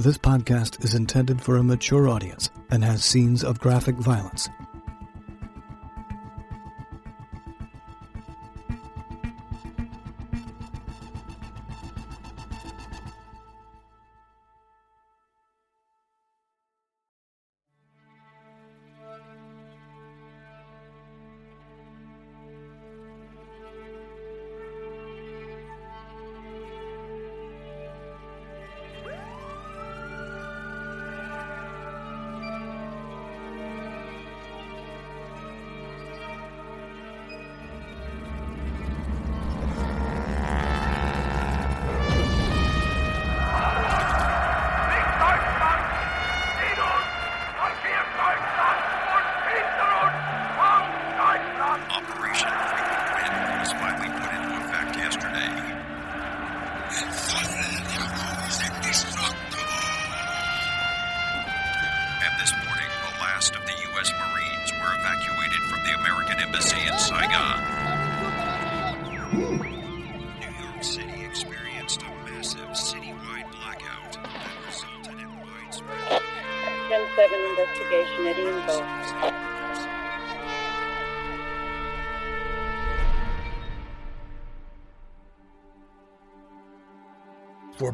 This podcast is intended for a mature audience and has scenes of graphic violence.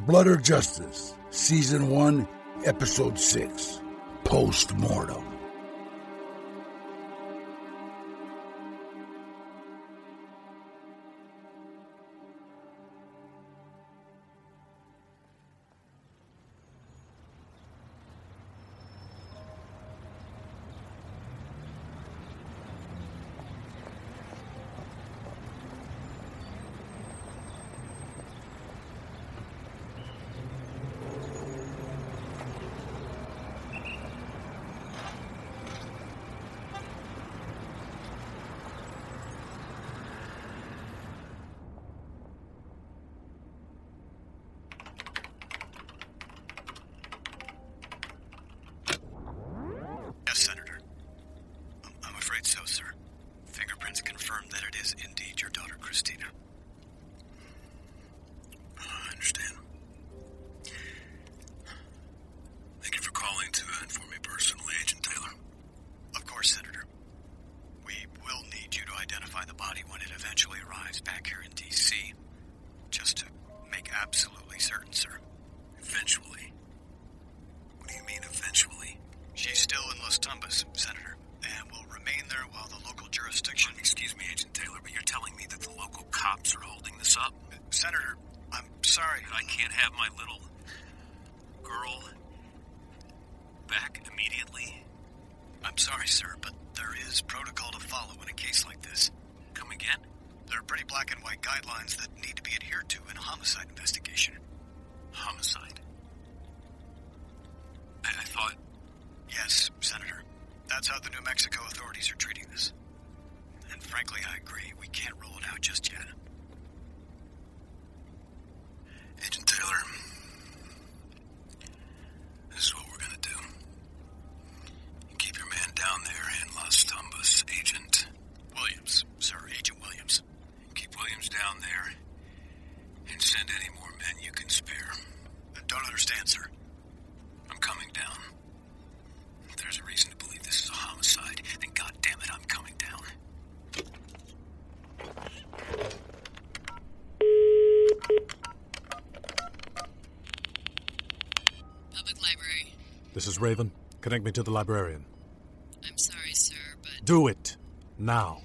Blood or Justice, Season 1, Episode 6 Post Mortem. Christina. Raven. Connect me to the librarian. I'm sorry, sir, but. Do it! Now.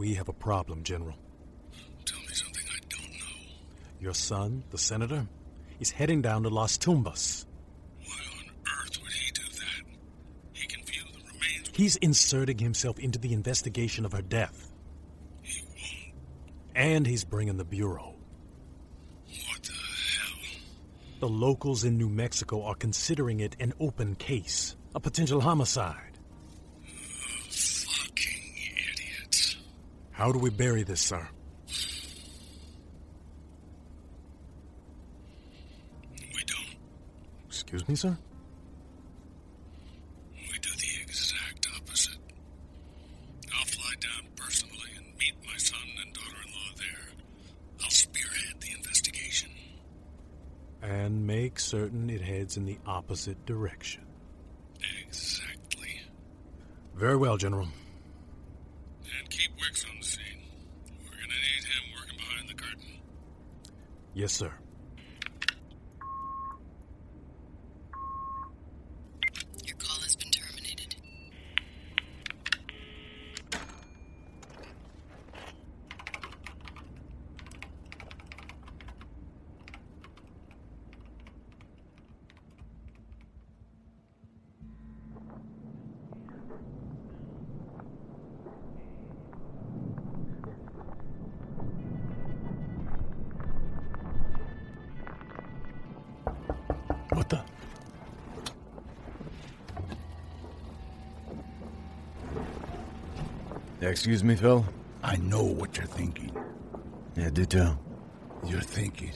We have a problem, General. Tell me something I don't know. Your son, the senator, is heading down to Las Tumbas. Why on earth would he do that? He can view the remains. He's inserting himself into the investigation of her death. He won't. And he's bringing the Bureau. What the hell? The locals in New Mexico are considering it an open case, a potential homicide. How do we bury this, sir? We don't. Excuse me, sir? We do the exact opposite. I'll fly down personally and meet my son and daughter-in-law there. I'll spearhead the investigation. And make certain it heads in the opposite direction. Exactly. Very well, General. Keep Wicks on the scene. We're gonna need him working behind the curtain. Yes, sir. Excuse me, Phil? I know what you're thinking. Yeah, do tell. You're thinking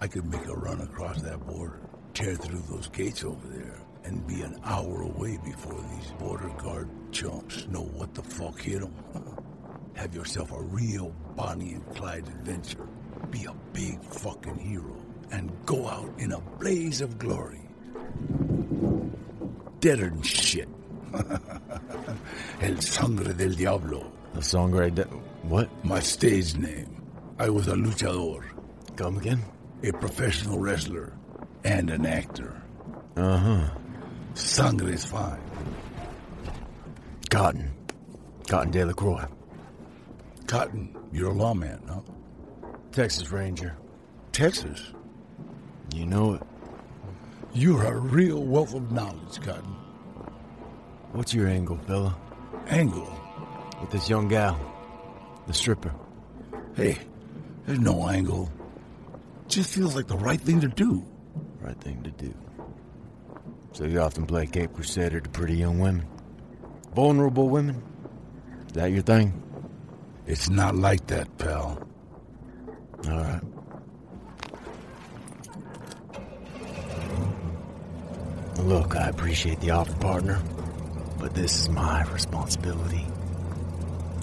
I could make a run across that border, tear through those gates over there, and be an hour away before these border guard chumps know what the fuck hit them. Have yourself a real Bonnie and Clyde adventure. Be a big fucking hero and go out in a blaze of glory. Deader than shit. El sangre del diablo. The Sangre there. What? My stage name. I was a luchador, Come again? a professional wrestler, and an actor. Uh huh. Sangre is fine. Cotton. Cotton De La Croix. Cotton, you're a lawman, huh? Texas Ranger. Texas. You know it. You're a real wealth of knowledge, Cotton. What's your angle, fella? Angle. With this young gal. The stripper. Hey, there's no angle. Just feels like the right thing to do. Right thing to do. So you often play Cape Crusader to pretty young women? Vulnerable women? Is that your thing? It's not like that, pal. All right. Look, I appreciate the offer, partner, but this is my responsibility.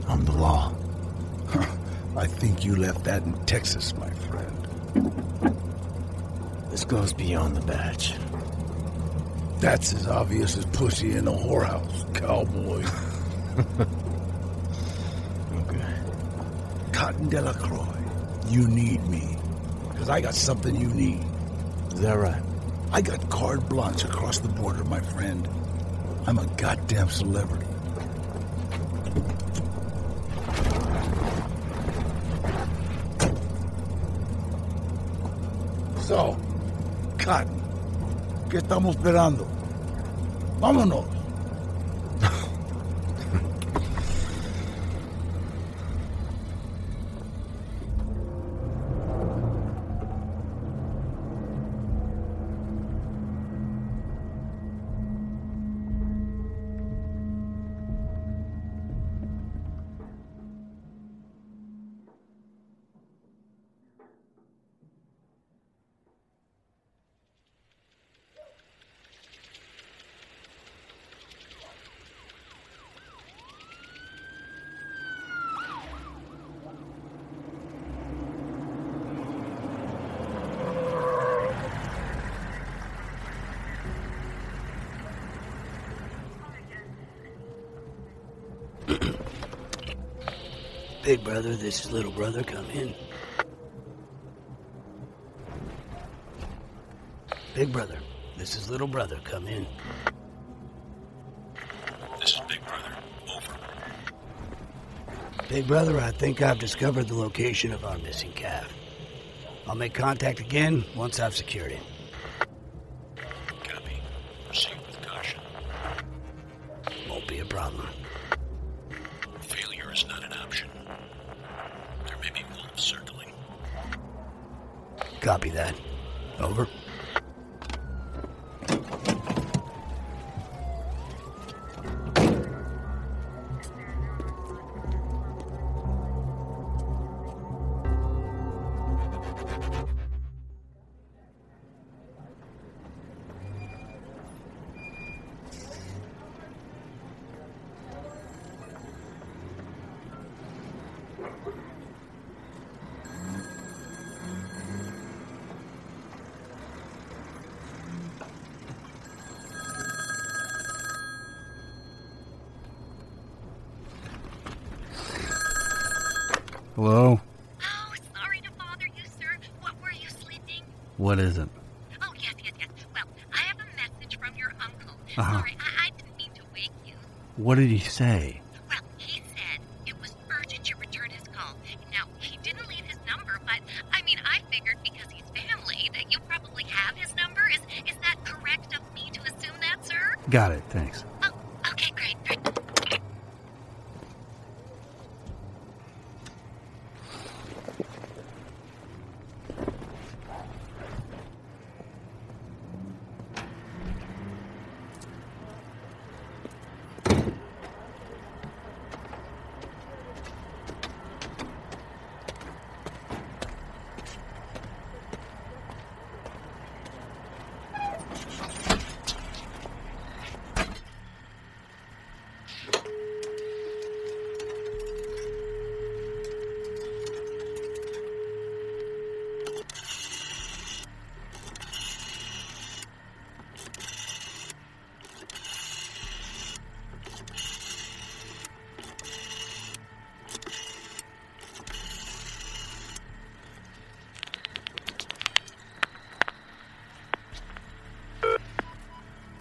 I'm the law. I think you left that in Texas, my friend. This goes beyond the badge. That's as obvious as pussy in a whorehouse, cowboy. Okay. Cotton Delacroix, you need me. Because I got something you need. Is that right? I got carte blanche across the border, my friend. I'm a goddamn celebrity. So, Cotton, ¿qué estamos esperando? Vámonos. Big brother, this is little brother. Come in. Big brother, this is little brother. Come in. This is Big Brother. Over. Big brother, I think I've discovered the location of our missing calf. I'll make contact again once I've secured it. Copy that. Over. What is it? Oh, yes, yes, yes. Well, I have a message from your uncle. Uh-huh. Sorry, I, I didn't mean to wake you. What did he say? Well, he said it was urgent you return his call. Now, he didn't leave his number, but I mean, I figured because he's family that you probably have his number. Is is that correct of me to assume that, sir? Got it, thanks. Oh, okay, great, great.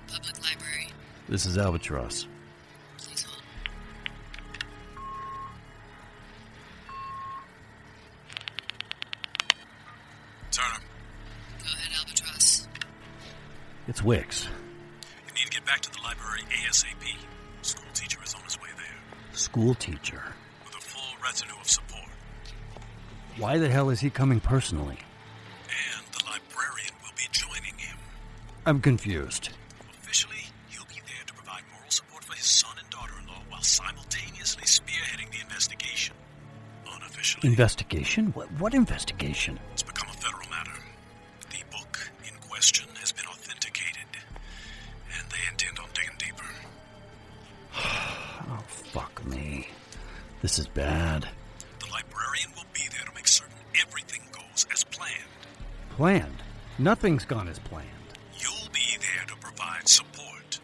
Public library. This is Albatross. Please hold. Turner, Go ahead, Albatross. It's Wicks. you need to get back to the library ASAP. School teacher is on his way there School teacher. with a full retinue of support. Why the hell is he coming personally? And the librarian will be joining him. I'm confused. Investigation? What, what investigation? it's become a federal matter. The book in question has been authenticated, and they intend on digging deeper. Oh, fuck me. This is bad. The librarian will be there to make certain everything goes as planned. Planned. Nothing's gone as planned. You'll be there to provide support.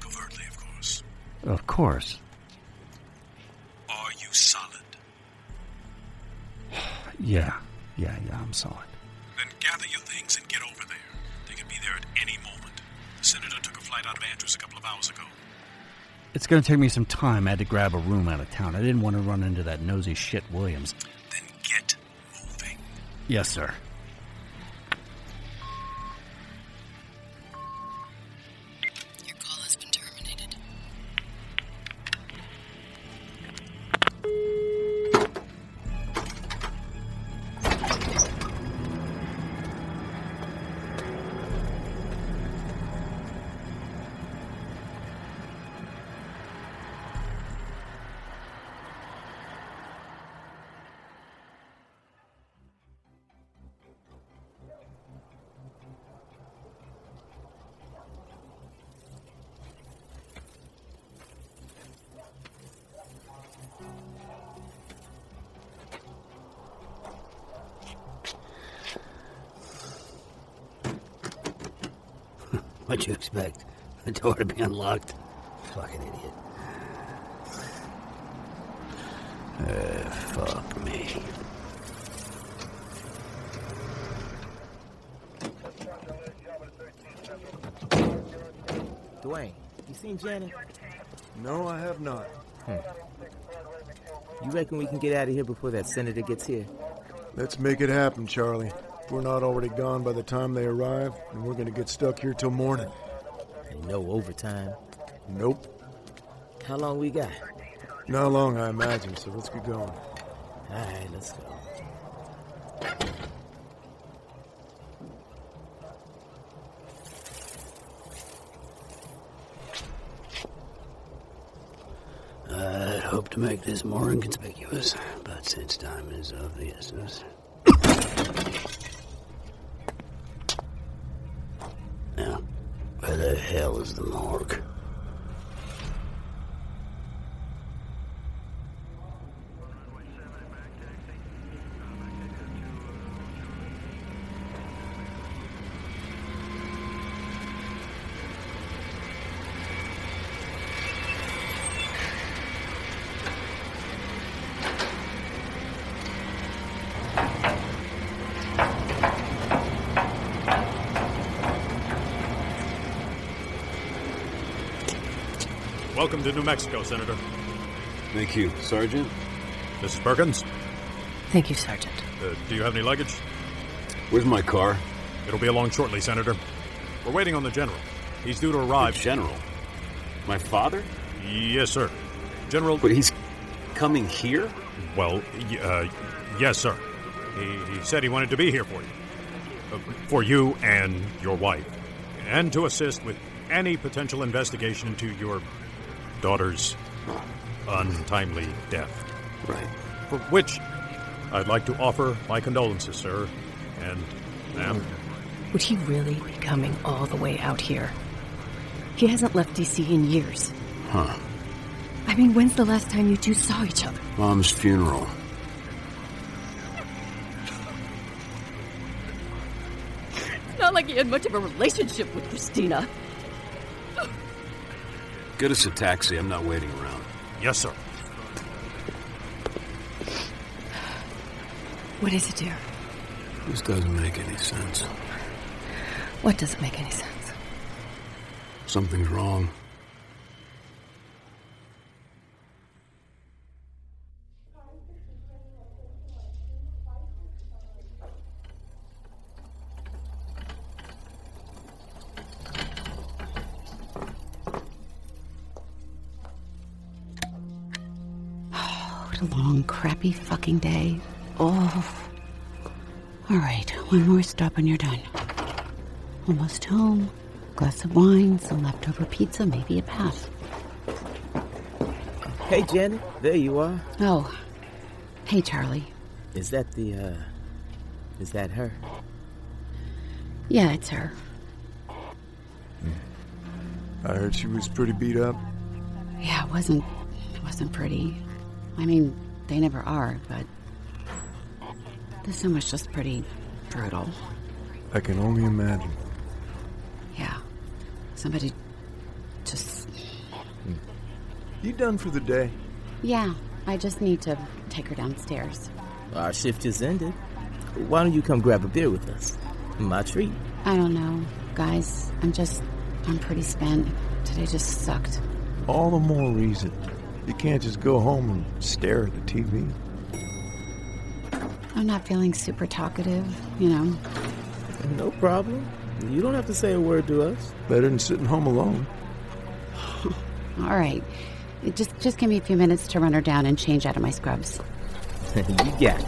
Covertly, of course. Of course. Yeah. Yeah, yeah, I'm solid. Then gather your things and get over there. They could be there at any moment. The senator took a flight out of Andrews a couple of hours ago. It's gonna take me some time. I had to grab a room out of town. I didn't want to run into that nosy shit Williams. Then get moving. Yes, sir. What'd you expect? The door to be unlocked? Fucking idiot. Uh, fuck me. Dwayne, you seen Janet? No, I have not. You reckon we can get out of here before that senator gets here? Let's make it happen, Charlie. If we're not already gone by the time they arrive, and we're gonna get stuck here till morning. And no overtime. Nope. How long we got? Not long, I imagine, so let's get going. All right, let's go. I'd hope to make this more inconspicuous, but since time is of the essence. now, where the hell is the morgue? Welcome to New Mexico, Senator. Thank you, Sergeant. Mrs. Perkins, Thank you, Sergeant. uh, do you have any luggage? Where's my car? It'll be along shortly, Senator. We're waiting on the general. He's due to arrive. The general? My father? Yes, sir. General. But he's coming here? Well, y- uh, yes, sir. He, he said he wanted to be here for you. Uh, for you and your wife. And to assist with any potential investigation into your daughter's untimely death. Right. For which I'd like to offer my condolences, sir. And, ma'am. Would he really be coming all the way out here? He hasn't left DC in years. Huh. I mean, when's the last time you two saw each other? Mom's funeral. It's not like he had much of a relationship with Christina. Get us a taxi. I'm not waiting around. Yes, sir. What is it, dear? This doesn't make any sense. What doesn't make any sense? Something's wrong. A long, crappy fucking day. Oh. All right, one more stop and you're done. Almost home. Glass of wine, some leftover pizza, maybe a bath. Hey, Janet, there you are. Oh. Hey, Charlie. Is that the, uh. Is that her? Yeah, it's her. I heard she was pretty beat up. Yeah, it wasn't it wasn't pretty. I mean, they never are, but this one was just pretty brutal. I can only imagine. Yeah. Somebody just You done for the day? Yeah, I just need to take her downstairs. Our shift just ended. Why don't you come grab a beer with us? My treat. I don't know, guys. I'm just I'm pretty spent. Today just sucked. All the more reason. You can't just go home and stare at the TV. I'm not feeling super talkative, you know. No problem. You don't have to say a word to us. Better than sitting home alone. All right. Just just give me a few minutes to run her down and change out of my scrubs. you got it.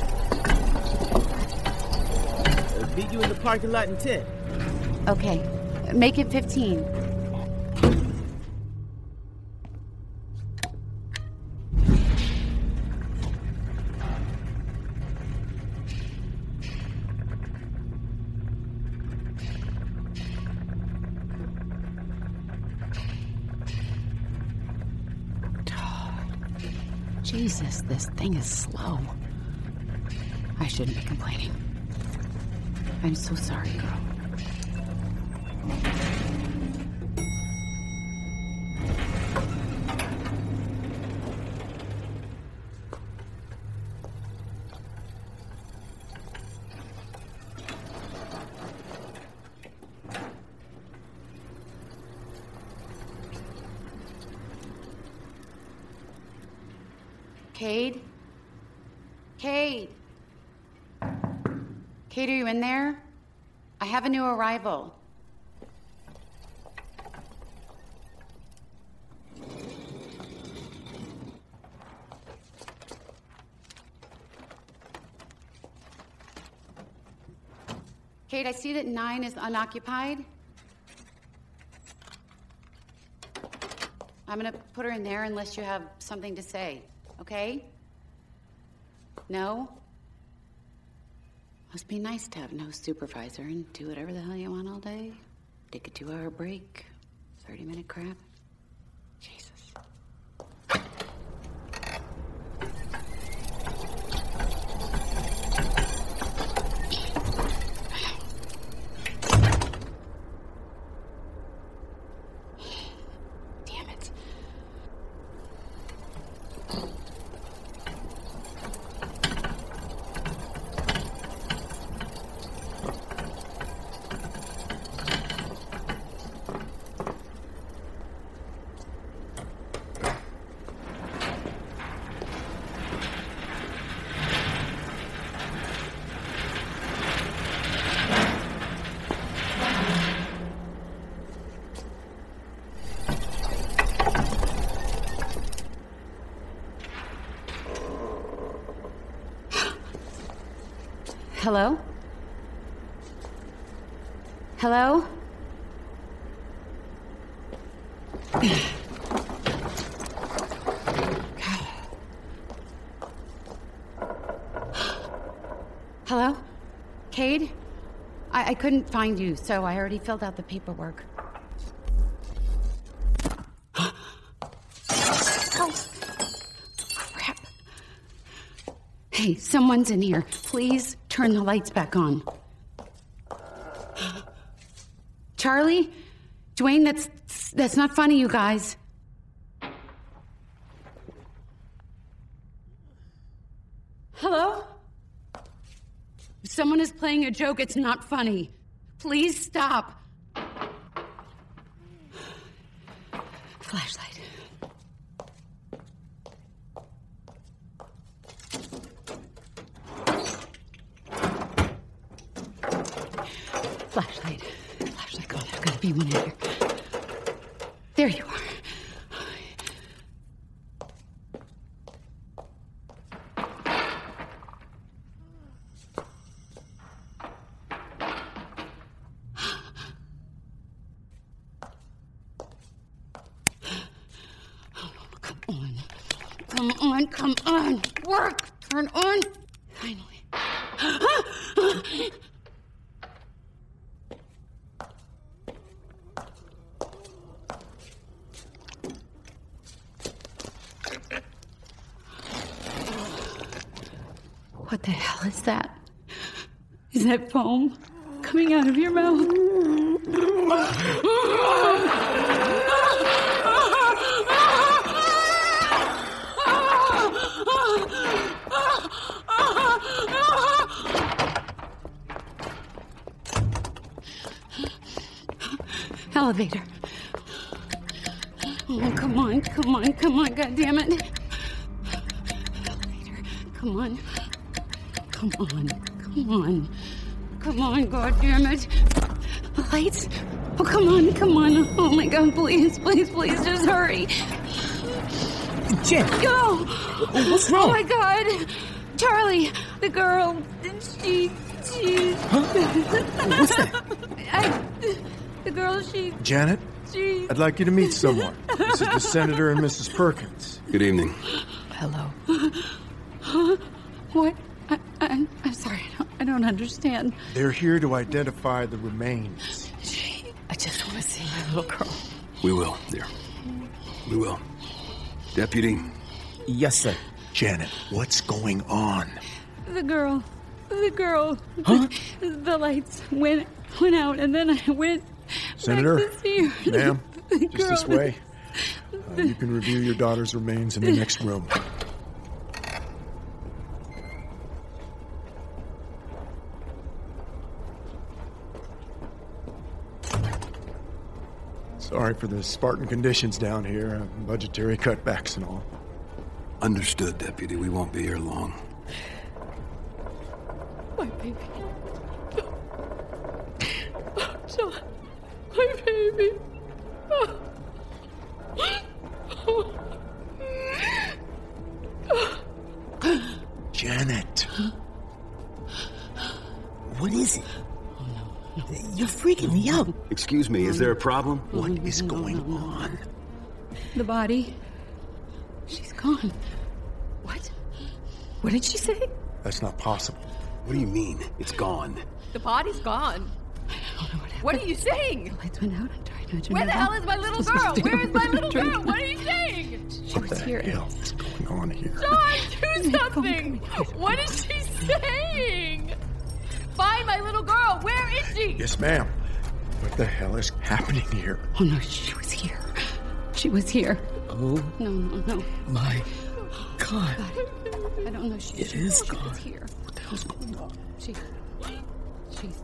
Meet you in the parking lot in 10. Okay. Make it 15. Jesus, this thing is slow. I shouldn't be complaining. I'm so sorry, girl. You in there? I have a new arrival. Kate, I see that nine is unoccupied. I'm gonna put her in there unless you have something to say, okay? No? Must be nice to have no supervisor and do whatever the hell you want all day. Take a two hour break, 30 minute crap. Jesus. Damn it. Hello? Hello? Hello? Cade? I, I couldn't find you, so I already filled out the paperwork. oh. Hey, someone's in here. Please turn the lights back on. Charlie? Dwayne, that's that's not funny, you guys. Hello? If someone is playing a joke, it's not funny. Please stop. Flashlight. Flashlight. God, there's gotta There you are. Come on. Come on, come on. Work. Turn on. Finally. What the hell is that? Is that foam coming out of your mouth? Elevator. Oh, come on, come on, come on, God damn it. Elevator, come on. Come on, come on. Come on, God damn it. Lights? Oh, come on, come on. Oh my God, please, please, please, just hurry. Jen! Go! Oh, what's wrong? Oh my God! Charlie, the girl, she, she. Huh? What's that? I, the girl, she, Janet, she. I'd like you to meet someone. This is the senator and Mrs. Perkins. Good evening. Hello. Huh? What? I, I, I'm sorry, I don't, I don't understand. They're here to identify the remains. I just want to see my little girl. We will, dear. We will. Deputy, Yes, sir. Janet, what's going on? The girl, the girl. Huh? The lights went went out, and then I went. Senator, back to see her. ma'am, The just this way. Uh, you can review your daughter's remains in the next room. Sorry for the Spartan conditions down here, uh, budgetary cutbacks and all. understood, Deputy. We won't be here long. My baby. Excuse me, is there a problem? Mm-hmm. what is going on? The body. She's gone. What? What did she say? That's not possible. What do you mean? It's gone. The body's gone. I don't know what happened. What are you saying? The Lights went out. I'm trying to Where the hell is my little girl? Where is my little girl? What are you saying? What the hell is going on here? John, do something! What is she saying? Find my little girl. Where is she? Yes, ma'am. What the hell is happening here? Oh no, she was here. She was here. Oh No, no, no. my God. I don't know. She, It she, is she gone. here. What the hell's going on? She, she's, she's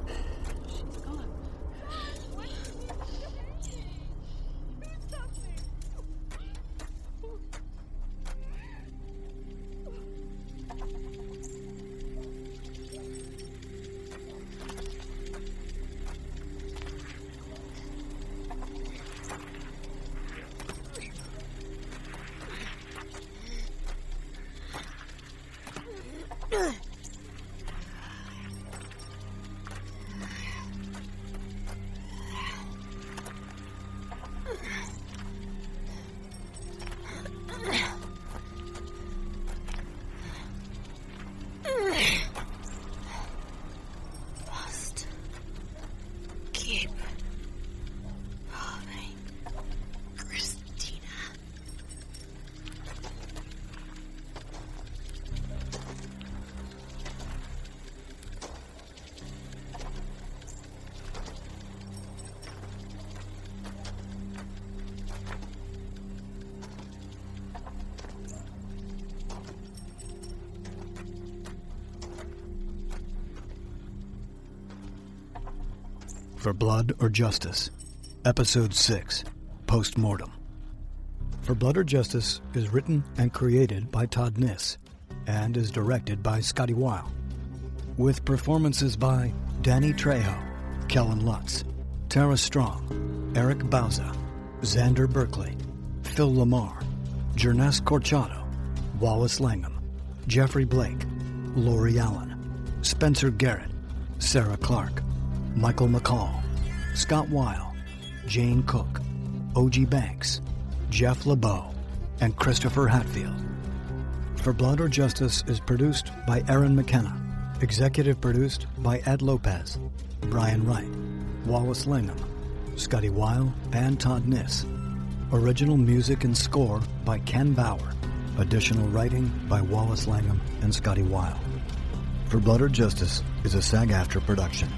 For Blood or Justice, Episode 6 Post Mortem. For Blood or Justice is written and created by Todd Niss and is directed by Scotty Weil, with performances by Danny Trejo, Kellen Lutz, Tara Strong, Eric Bauza, Xander Berkeley, Phil LaMarr, Jernes Corchado, Wallace Langham, Jeffrey Blake, Lori Allen, Spencer Garrett, Sarah Clark, Michael McCall, Scott Weil, Jane Cook, O.G. Banks, Jeff LeBeau, and Christopher Hatfield. For Blood or Justice is produced by Aaron McKenna, executive produced by Ed Lopez, Brian Wright, Wallace Langham, Scotty Weil, and Todd Niss. Original music and score by Ken Bauer. Additional writing by Wallace Langham and Scotty Weil. For Blood or Justice is a SAG-AFTRA production.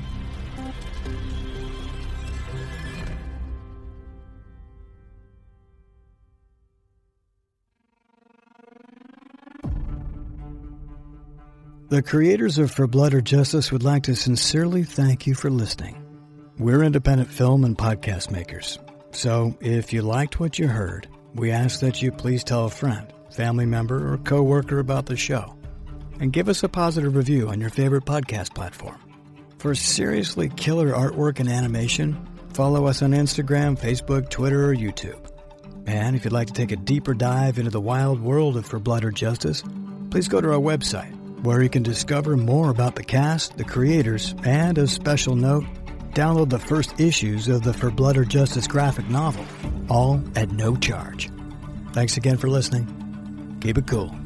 The creators of For Blood or Justice would like to sincerely thank you for listening. We're independent film and podcast makers, so if you liked what you heard, we ask that you please tell a friend, family member, or coworker about the show, and give us a positive review on your favorite podcast platform. For seriously killer artwork and animation, follow us on Instagram, Facebook, Twitter, or YouTube. And if you'd like to take a deeper dive into the wild world of For Blood or Justice, please go to our website, where you can discover more about the cast, the creators, and a special note, download the first issues of the For Blood or Justice graphic novel, all at no charge. Thanks again for listening. Keep it cool.